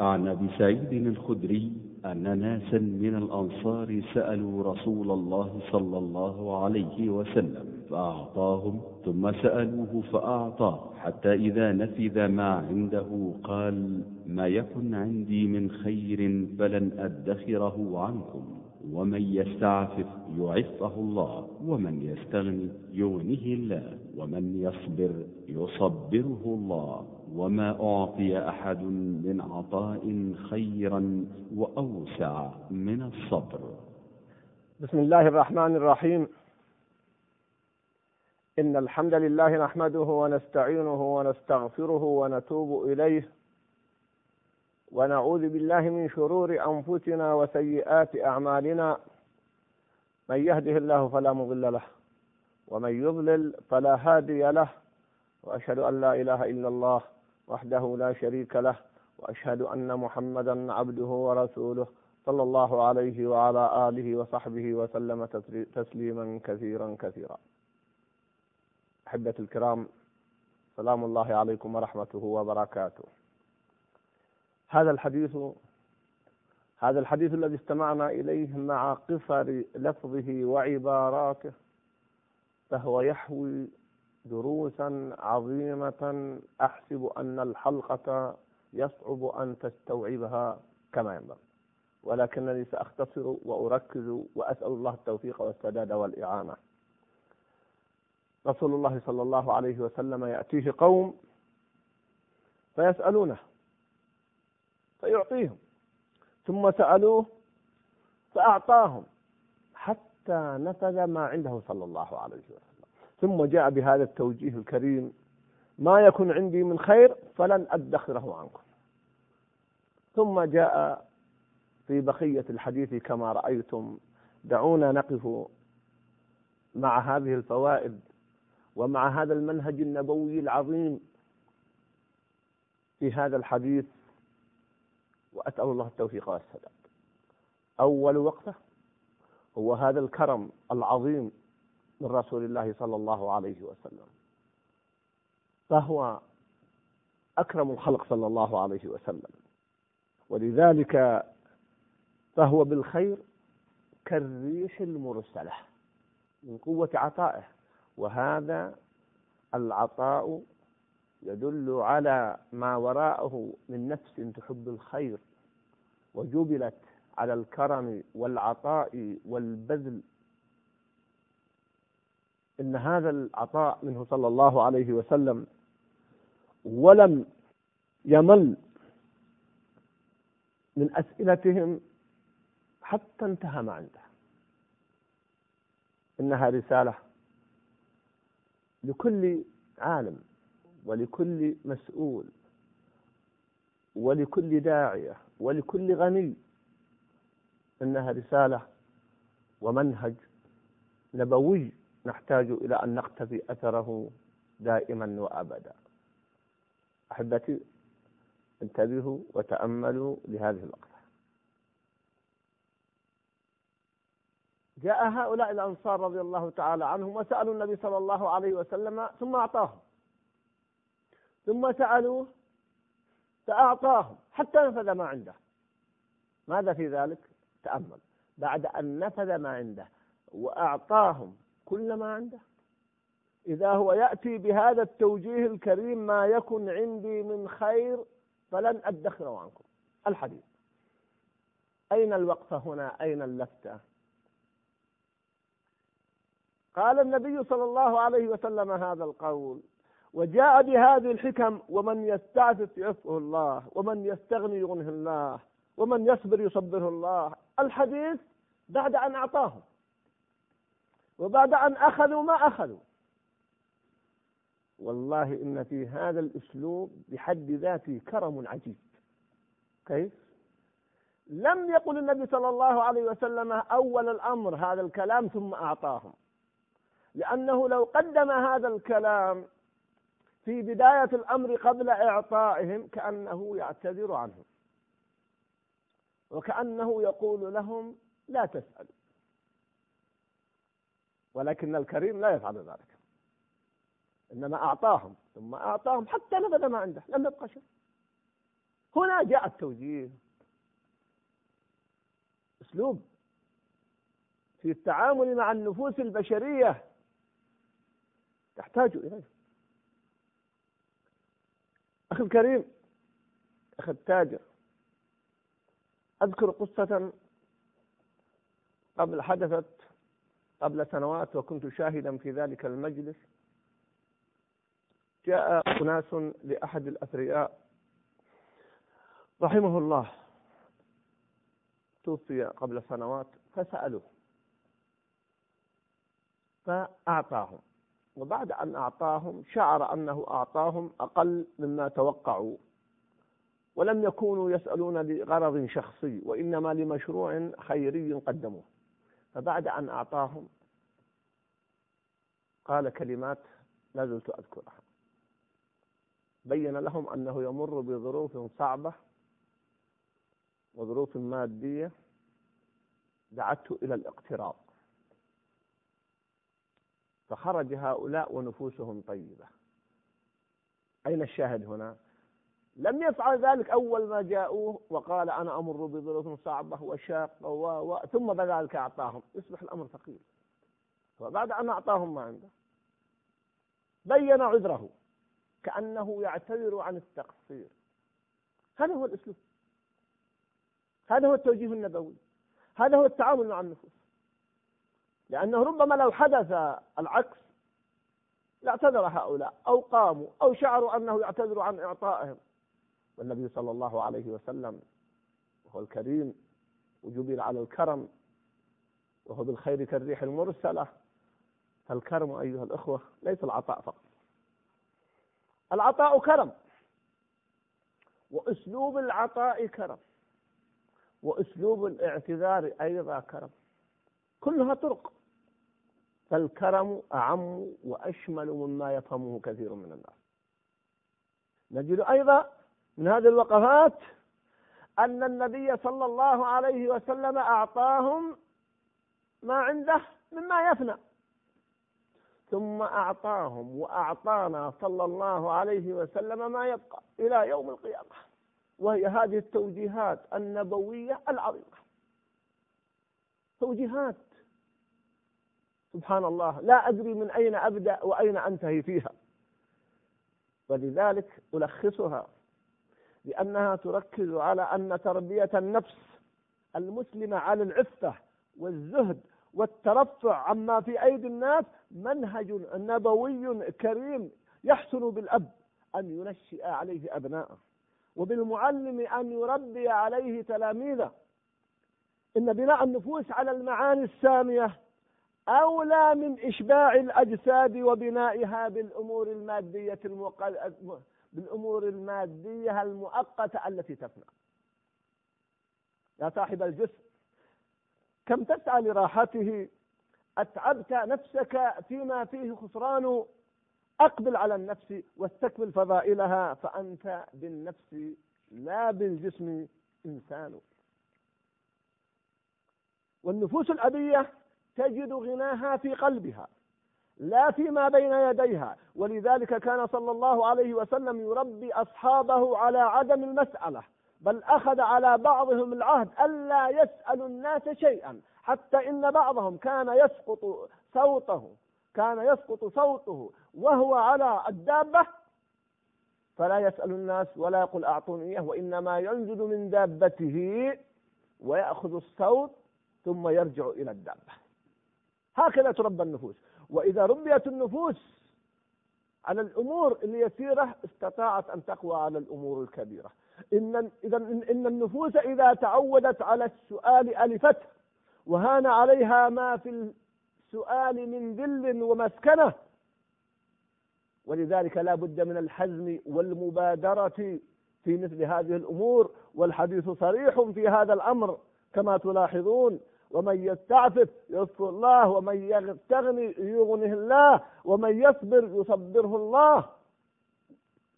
عن أبي سعيد الخدري أن ناسا من الأنصار سألوا رسول الله صلى الله عليه وسلم فأعطاهم ثم سألوه فاعطاه حتى إذا نفذ ما عنده قال ما يكن عندي من خير فلن أدخره عنكم ومن يستعفف يعفه الله ومن يستغني يغنه الله ومن يصبر يصبره الله. وما أعطي أحد من عطاء خيرا وأوسع من الصبر. بسم الله الرحمن الرحيم. إن الحمد لله نحمده ونستعينه ونستغفره ونتوب إليه. ونعوذ بالله من شرور أنفسنا وسيئات أعمالنا. من يهده الله فلا مضل له ومن يضلل فلا هادي له. وأشهد أن لا إله إلا الله. وحده لا شريك له وأشهد أن محمدا عبده ورسوله صلى الله عليه وعلى آله وصحبه وسلم تسليما كثيرا كثيرا. احبتي الكرام سلام الله عليكم ورحمته وبركاته. هذا الحديث هذا الحديث الذي استمعنا إليه مع قصر لفظه وعباراته فهو يحوي دروسا عظيمة أحسب أن الحلقة يصعب أن تستوعبها كما ينبغي. ولكنني سأختصر وأركز وأسأل الله التوفيق والسداد والإعانة. رسول الله صلى الله عليه وسلم يأتيه قوم فيسألونه فيعطيهم ثم سألوه فأعطاهم حتى نفذ ما عنده صلى الله عليه وسلم. ثم جاء بهذا التوجيه الكريم ما يكن عندي من خير فلن أدخره عنكم. ثم جاء في بقية الحديث كما رأيتم دعونا نقف مع هذه الفوائد ومع هذا المنهج النبوي العظيم في هذا الحديث وأسأل الله التوفيق والسداد. أول وقفة هو هذا الكرم العظيم من رسول الله صلى الله عليه وسلم. فهو أكرم الخلق صلى الله عليه وسلم. ولذلك فهو بالخير كالريح المرسلة من قوة عطائه. وهذا العطاء يدل على ما وراءه من نفس تحب الخير وجبلت على الكرم والعطاء والبذل إن هذا العطاء منه صلى الله عليه وسلم ولم يمل من أسئلتهم حتى انتهى ما عنده. إنها رسالة لكل عالم ولكل مسؤول ولكل داعية ولكل غني. إنها رسالة ومنهج نبوي. نحتاج إلى أن نقتفي أثره دائما وأبدا. أحبتي انتبهوا وتأملوا لهذه الوقفة. جاء هؤلاء الأنصار رضي الله تعالى عنهم وسألوا النبي صلى الله عليه وسلم ثم أعطاهم. ثم سألوه فأعطاهم حتى نفذ ما عنده. ماذا في ذلك؟ تأمل. بعد أن نفذ ما عنده وأعطاهم كل ما عنده. إذا هو يأتي بهذا التوجيه الكريم ما يكن عندي من خير فلن أدخره عنكم. الحديث. أين الوقفة هنا؟ أين اللفتة قال النبي صلى الله عليه وسلم هذا القول. وجاء بهذه الحكم ومن يستعفف يعفه الله ومن يستغني يغنه الله ومن يصبر يصبره الله. الحديث بعد أن أعطاهم وبعد أن أخذوا ما أخذوا. والله إن في هذا الأسلوب بحد ذاته كرم عجيب. كيف؟ لم يقل النبي صلى الله عليه وسلم أول الأمر هذا الكلام ثم أعطاهم. لأنه لو قدم هذا الكلام في بداية الأمر قبل إعطائهم كأنه يعتذر عنهم. وكأنه يقول لهم لا تسألوا. ولكن الكريم لا يفعل ذلك. إنما أعطاهم ثم أعطاهم حتى نبذ ما عنده لم يبقى شيء. هنا جاء التوجيه. أسلوب في التعامل مع النفوس البشرية تحتاج إليه. أخي الكريم أخي التاجر أذكر قصة قبل حدثت قبل سنوات وكنت شاهدا في ذلك المجلس. جاء أناس لأحد الأثرياء. رحمه الله. توفي قبل سنوات. فسألوه. فأعطاهم. وبعد أن أعطاهم شعر أنه أعطاهم أقل مما توقعوا. ولم يكونوا يسألون لغرض شخصي وإنما لمشروع خيري قدموه. فبعد أن أعطاهم قال كلمات لا زلت أذكرها. بين لهم أنه يمر بظروف صعبة وظروف مادية دعته إلى الاقتراض. فخرج هؤلاء ونفوسهم طيبة. أين الشاهد هنا؟ لم يفعل ذلك أول ما جاءوه وقال أنا أمر بظروف صعبة وشاقة و... و... ثم بعد ذلك أعطاهم. يصبح الأمر ثقيل. وبعد أن أعطاهم ما عنده بين عذره كأنه يعتذر عن التقصير. هذا هو الأسلوب. هذا هو التوجيه النبوي. هذا هو التعامل مع النفوس. لأنه ربما لو حدث العكس لاعتذر هؤلاء أو قاموا أو شعروا أنه يعتذر عن إعطائهم. والنبي صلى الله عليه وسلم وهو الكريم وجبل على الكرم وهو بالخير كالريح المرسلة فالكرم أيها الأخوة ليس العطاء فقط. العطاء كرم وأسلوب العطاء كرم وأسلوب الاعتذار أيضا كرم. كلها طرق فالكرم أعم وأشمل مما يفهمه كثير من الناس. نجد أيضا من هذه الوقفات أن النبي صلى الله عليه وسلم أعطاهم ما عنده مما يفنى. ثم أعطاهم وأعطانا صلى الله عليه وسلم ما يبقى إلى يوم القيامة وهي هذه التوجيهات النبوية العظيمة. توجيهات. سبحان الله لا أدري من أين أبدأ وأين أنتهي فيها. ولذلك ألخصها. لأنها تركز على أن تربية النفس المسلمة على العفة والزهد والترفع عما في أيدي الناس منهج نبوي كريم يحسن بالأب أن ينشئ عليه أبناءه وبالمعلم أن يربي عليه تلاميذه إن بناء النفوس على المعاني السامية أولى من إشباع الأجساد وبنائها بالأمور المادية. بالأمور المادية المؤقتة التي تفنى. يا صاحب الجسم كم تسعى لراحته؟ أتعبت نفسك فيما فيه خسران؟ أقبل على النفس واستكمل فضائلها فأنت بالنفس لا بالجسم إنسان. والنفوس الأبية تجد غناها في قلبها. لا فيما بين يديها. ولذلك كان صلى الله عليه وسلم يربي أصحابه على عدم المسألة بل أخذ على بعضهم العهد ألا يسألوا الناس شيئا حتى إن بعضهم كان يسقط صوته كان يسقط صوته وهو على الدابة. فلا يسأل الناس ولا يقول أعطوني إياه وإنما ينزل من دابته ويأخذ الصوت ثم يرجع إلى الدابة. هكذا تربى النفوس. وإذا ربيت النفوس على الأمور اليسيرة استطاعت أن تقوى على الأمور الكبيرة. إن إذا إن النفوس إذا تعودت على السؤال ألفته وهان عليها ما في السؤال من ذل ومسكنة. ولذلك لا بد من الحزم والمبادرة في مثل هذه الأمور والحديث صريح في هذا الأمر كما تلاحظون. ومن يستعفف يصفر الله ومن يستغني يغنه الله ومن يصبر يصبره الله.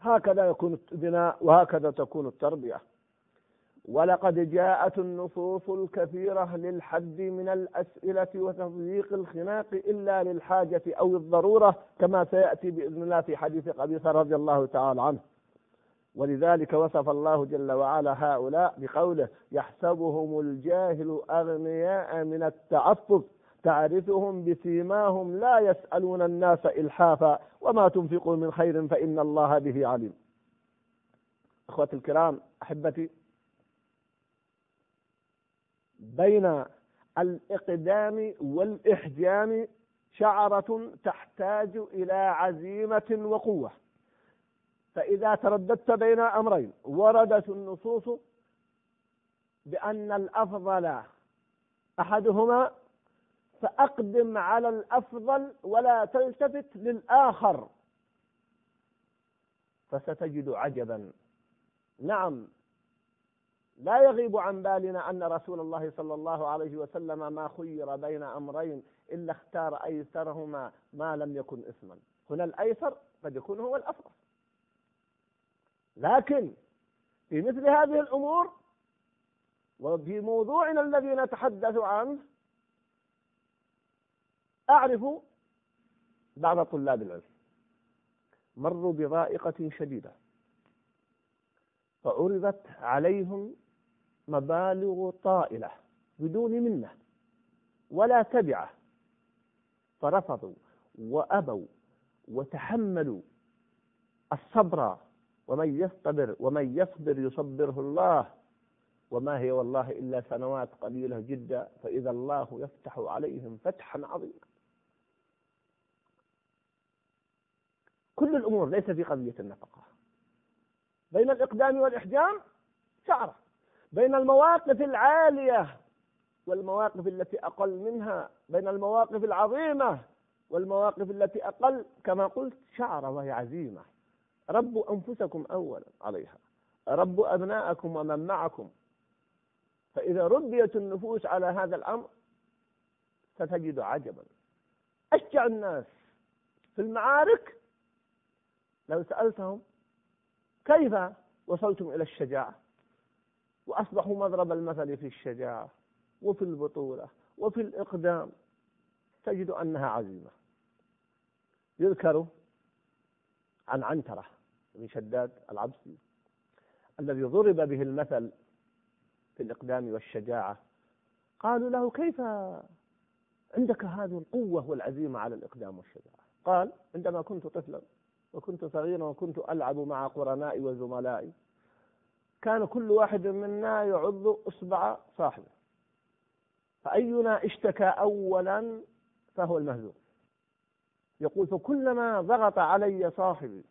هكذا يكون البناء وهكذا تكون التربية. ولقد جاءت النصوص الكثيرة للحد من الأسئلة وتضييق الخناق إلا للحاجة أو الضرورة كما سيأتي بإذن الله في حديث قبيصة رضي الله تعالى عنه. ولذلك وصف الله جل وعلا هؤلاء بقوله يحسبهم الجاهل أغنياء من التعفف تعرفهم بسيماهم لا يسألون الناس إلحافا وما تنفقوا من خير فإن الله به عليم. أخوتي الكرام أحبتي بين الإقدام والإحجام شعرة تحتاج إلى عزيمة وقوة. فإذا ترددت بين أمرين وردت النصوص بأن الأفضل أحدهما فأقدم على الأفضل ولا تلتفت للآخر. فستجد عجبا. نعم لا يغيب عن بالنا أن رسول الله صلى الله عليه وسلم ما خير بين أمرين إلا اختار أيسرهما ما لم يكن إثما. هنا الأيسر قد يكون هو الأفضل. لكن في مثل هذه الأمور وفي موضوعنا الذي نتحدث عنه أعرف بعض طلاب العلم مروا بضائقة شديدة فعرضت عليهم مبالغ طائلة بدون منة ولا تبعة فرفضوا وأبوا وتحملوا الصبر ومن يصبر ومن يصبر يصبره الله. وما هي والله إلا سنوات قليلة جدا فإذا الله يفتح عليهم فتحا عظيما. كل الأمور ليس في قضية النفقة. بين الإقدام والإحجام شعرة. بين المواقف العالية والمواقف التي أقل منها. بين المواقف العظيمة والمواقف التي أقل كما قلت شعرة وهي عزيمة. ربوا أنفسكم أولا عليها. ربوا أبناءكم ومن معكم. فإذا ربيت النفوس على هذا الأمر ستجد عجبا. أشجع الناس في المعارك لو سألتهم كيف وصلتم إلى الشجاعة؟ وأصبحوا مضرب المثل في الشجاعة وفي البطولة وفي الإقدام. تجد أنها عزيمة. يذكر عن عنترة. بن شداد العبسي الذي ضرب به المثل في الإقدام والشجاعة. قالوا له كيف عندك هذه القوة والعزيمة على الإقدام والشجاعة؟ قال عندما كنت طفلا وكنت صغيرا وكنت ألعب مع قرنائي وزملائي كان كل واحد منا يعض إصبع صاحبه. فأينا اشتكى أولا فهو المهزوم. يقول فكلما ضغط علي صاحبي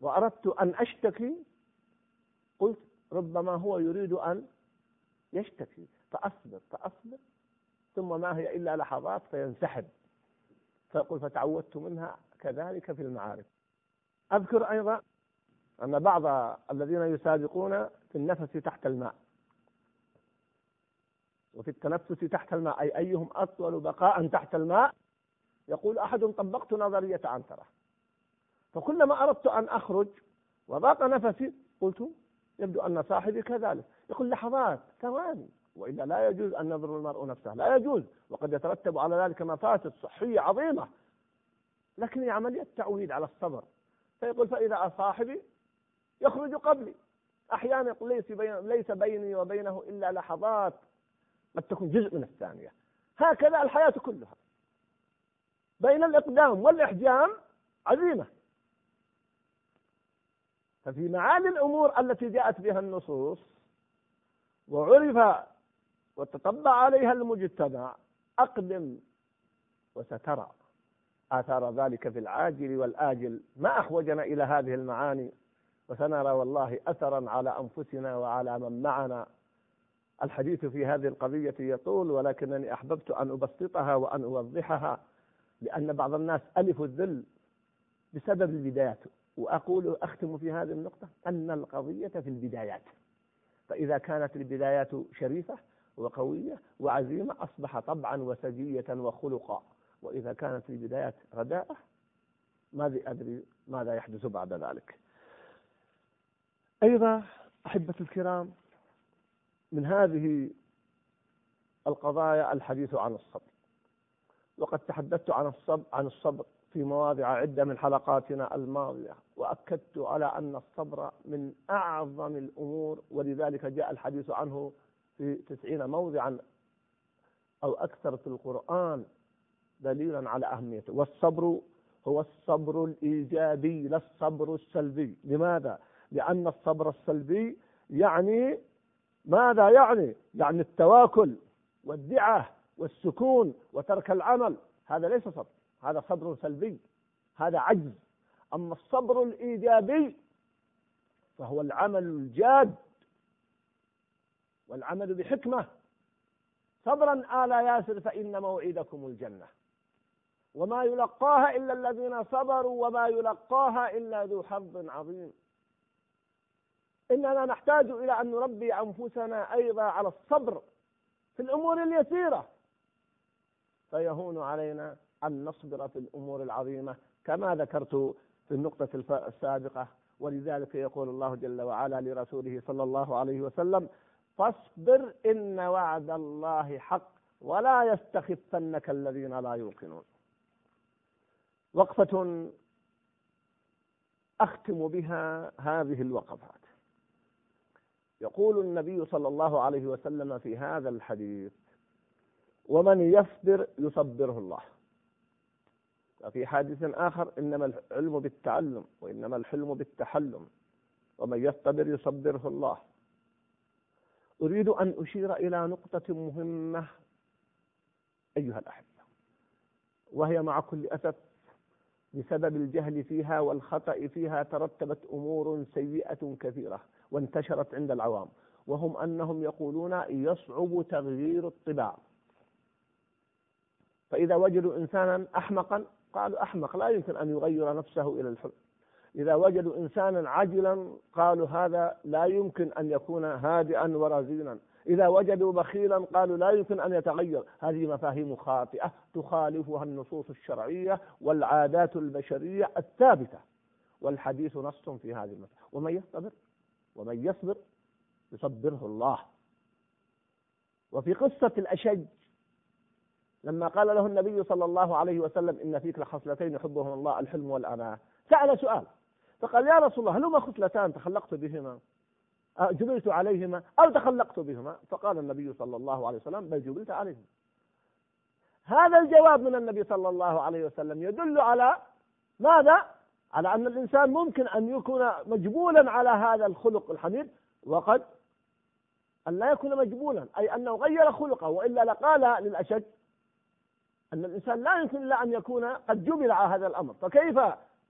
وأردت أن أشتكي قلت ربما هو يريد أن يشتكي. فأصبر فأصبر ثم ما هي إلا لحظات فينسحب. فيقول فتعودت منها كذلك في المعارف أذكر أيضا أن بعض الذين يسابقون في النفس تحت الماء. وفي التنفس تحت الماء أي أيهم أطول بقاء تحت الماء؟ يقول أحد طبقت نظرية عنترة. فكلما أردت أن أخرج وضاق نفسي قلت يبدو أن صاحبي كذلك. يقول لحظات ثواني. وإلا لا يجوز أن يضر المرء نفسه. لا يجوز. وقد يترتب على ذلك مفاسد صحية عظيمة. لكن هي عملية تعويد على الصبر. فيقول فإذا صاحبي يخرج قبلي. أحيانا ليس, بين ليس بيني وبينه إلا لحظات. قد تكون جزء من الثانية. هكذا الحياة كلها. بين الإقدام والإحجام عزيمة. ففي معاني الأمور التي جاءت بها النصوص وعرف وتطبع عليها المجتمع أقدم وسترى آثار ذلك في العاجل والآجل. ما أحوجنا إلى هذه المعاني؟ وسنرى والله أثرا على أنفسنا وعلى من معنا. الحديث في هذه القضية يطول ولكنني أحببت أن أبسطها وأن أوضحها لأن بعض الناس ألفوا الذل بسبب البدايات وأقول أختم في هذه النقطة أن القضية في البدايات. فإذا كانت البدايات شريفة وقوية وعزيمة أصبح طبعا وسجية وخلقا. وإذا كانت البدايات رداءة ماذا أدري ماذا يحدث بعد ذلك. أيضا أحبة الكرام من هذه القضايا الحديث عن الصبر. وقد تحدثت عن الصبر عن الصبر في مواضع عدة من حلقاتنا الماضية وأكدت على أن الصبر من أعظم الأمور ولذلك جاء الحديث عنه في تسعين موضعا أو أكثر في القرآن دليلا على أهميته والصبر هو الصبر الإيجابي لا الصبر السلبي لماذا؟ لأن الصبر السلبي يعني ماذا يعني؟ يعني التواكل والدعة والسكون وترك العمل هذا ليس صبر هذا صبر سلبي هذا عجز. أما الصبر الإيجابي فهو العمل الجاد والعمل بحكمة. صبرا آل ياسر فإن موعدكم الجنة. وما يلقاها إلا الذين صبروا وما يلقاها إلا ذو حظ عظيم. إننا نحتاج إلى أن نربي أنفسنا أيضا على الصبر في الأمور اليسيرة. فيهون علينا أن نصبر في الأمور العظيمة كما ذكرت في النقطة السابقة. ولذلك يقول الله جل وعلا لرسوله صلى الله عليه وسلم فاصبر إن وعد الله حق ولا يستخفنك الذين لا يوقنون. وقفة أختم بها هذه الوقفات. يقول النبي صلى الله عليه وسلم في هذا الحديث ومن يصبر يصبره الله. وفي حديث آخر إنما العلم بالتعلم وإنما الحلم بالتحلم ومن يصبر يصبره الله. أريد أن أشير إلى نقطة مهمة أيها الأحبة وهي مع كل أسف بسبب الجهل فيها والخطأ فيها ترتبت أمور سيئة كثيرة وانتشرت عند العوام وهم أنهم يقولون يصعب تغيير الطباع. فإذا وجدوا إنسانا أحمقا قالوا أحمق لا يمكن أن يغير نفسه إلى الحلم إذا وجدوا إنسانا عجلا قالوا هذا لا يمكن أن يكون هادئا ورزينا إذا وجدوا بخيلا قالوا لا يمكن أن يتغير. هذه مفاهيم خاطئة تخالفها النصوص الشرعية والعادات البشرية الثابتة. والحديث نص في هذه المسألة. ومن يصبر؟ ومن يصبر؟ يصبره الله. وفي قصة الأشج لما قال له النبي صلى الله عليه وسلم إن فيك لخصلتين يحبهما الله الحلم والأناة سأل سؤال. فقال يا رسول الله هلما خصلتان تخلقت بهما؟ جبلت عليهما أو تخلقت بهما؟ فقال النبي صلى الله عليه وسلم بل جبلت عليهما. هذا الجواب من النبي صلى الله عليه وسلم يدل على ماذا؟ على أن الإنسان ممكن أن يكون مجبولا على هذا الخلق الحميد وقد أن لا يكون مجبولا أي أنه غير خلقه وإلا لقال للأشد أن الإنسان لا يمكن إلا أن يكون قد جبل على هذا الأمر فكيف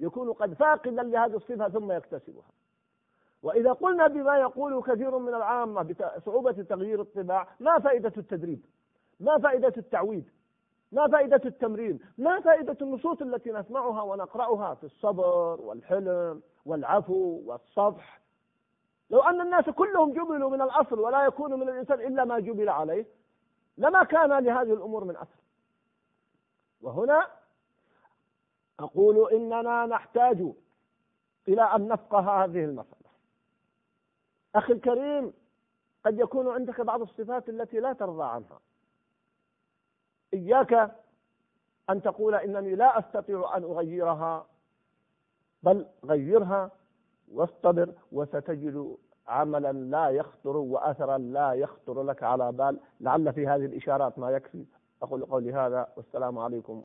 يكون قد فاقدا لهذه الصفة ثم يكتسبها؟ وإذا قلنا بما يقول كثير من العامة بصعوبة تغيير الطباع ما فائدة التدريب؟ ما فائدة التعويد؟ ما فائدة التمرين؟ ما فائدة النصوص التي نسمعها ونقرأها في الصبر والحلم والعفو والصفح؟ لو أن الناس كلهم جبلوا من الأصل ولا يكون من الإنسان إلا ما جبل عليه لما كان لهذه الأمور من أثر. وهنا أقول إننا نحتاج إلى أن نفقه هذه المسألة. أخي الكريم قد يكون عندك بعض الصفات التي لا ترضى عنها. إياك أن تقول إنني لا أستطيع أن أغيرها بل غيرها واصطبر وستجد عملا لا يخطر وأثرا لا يخطر لك على بال لعل في هذه الإشارات ما يكفي. أقول قولي هذا والسلام عليكم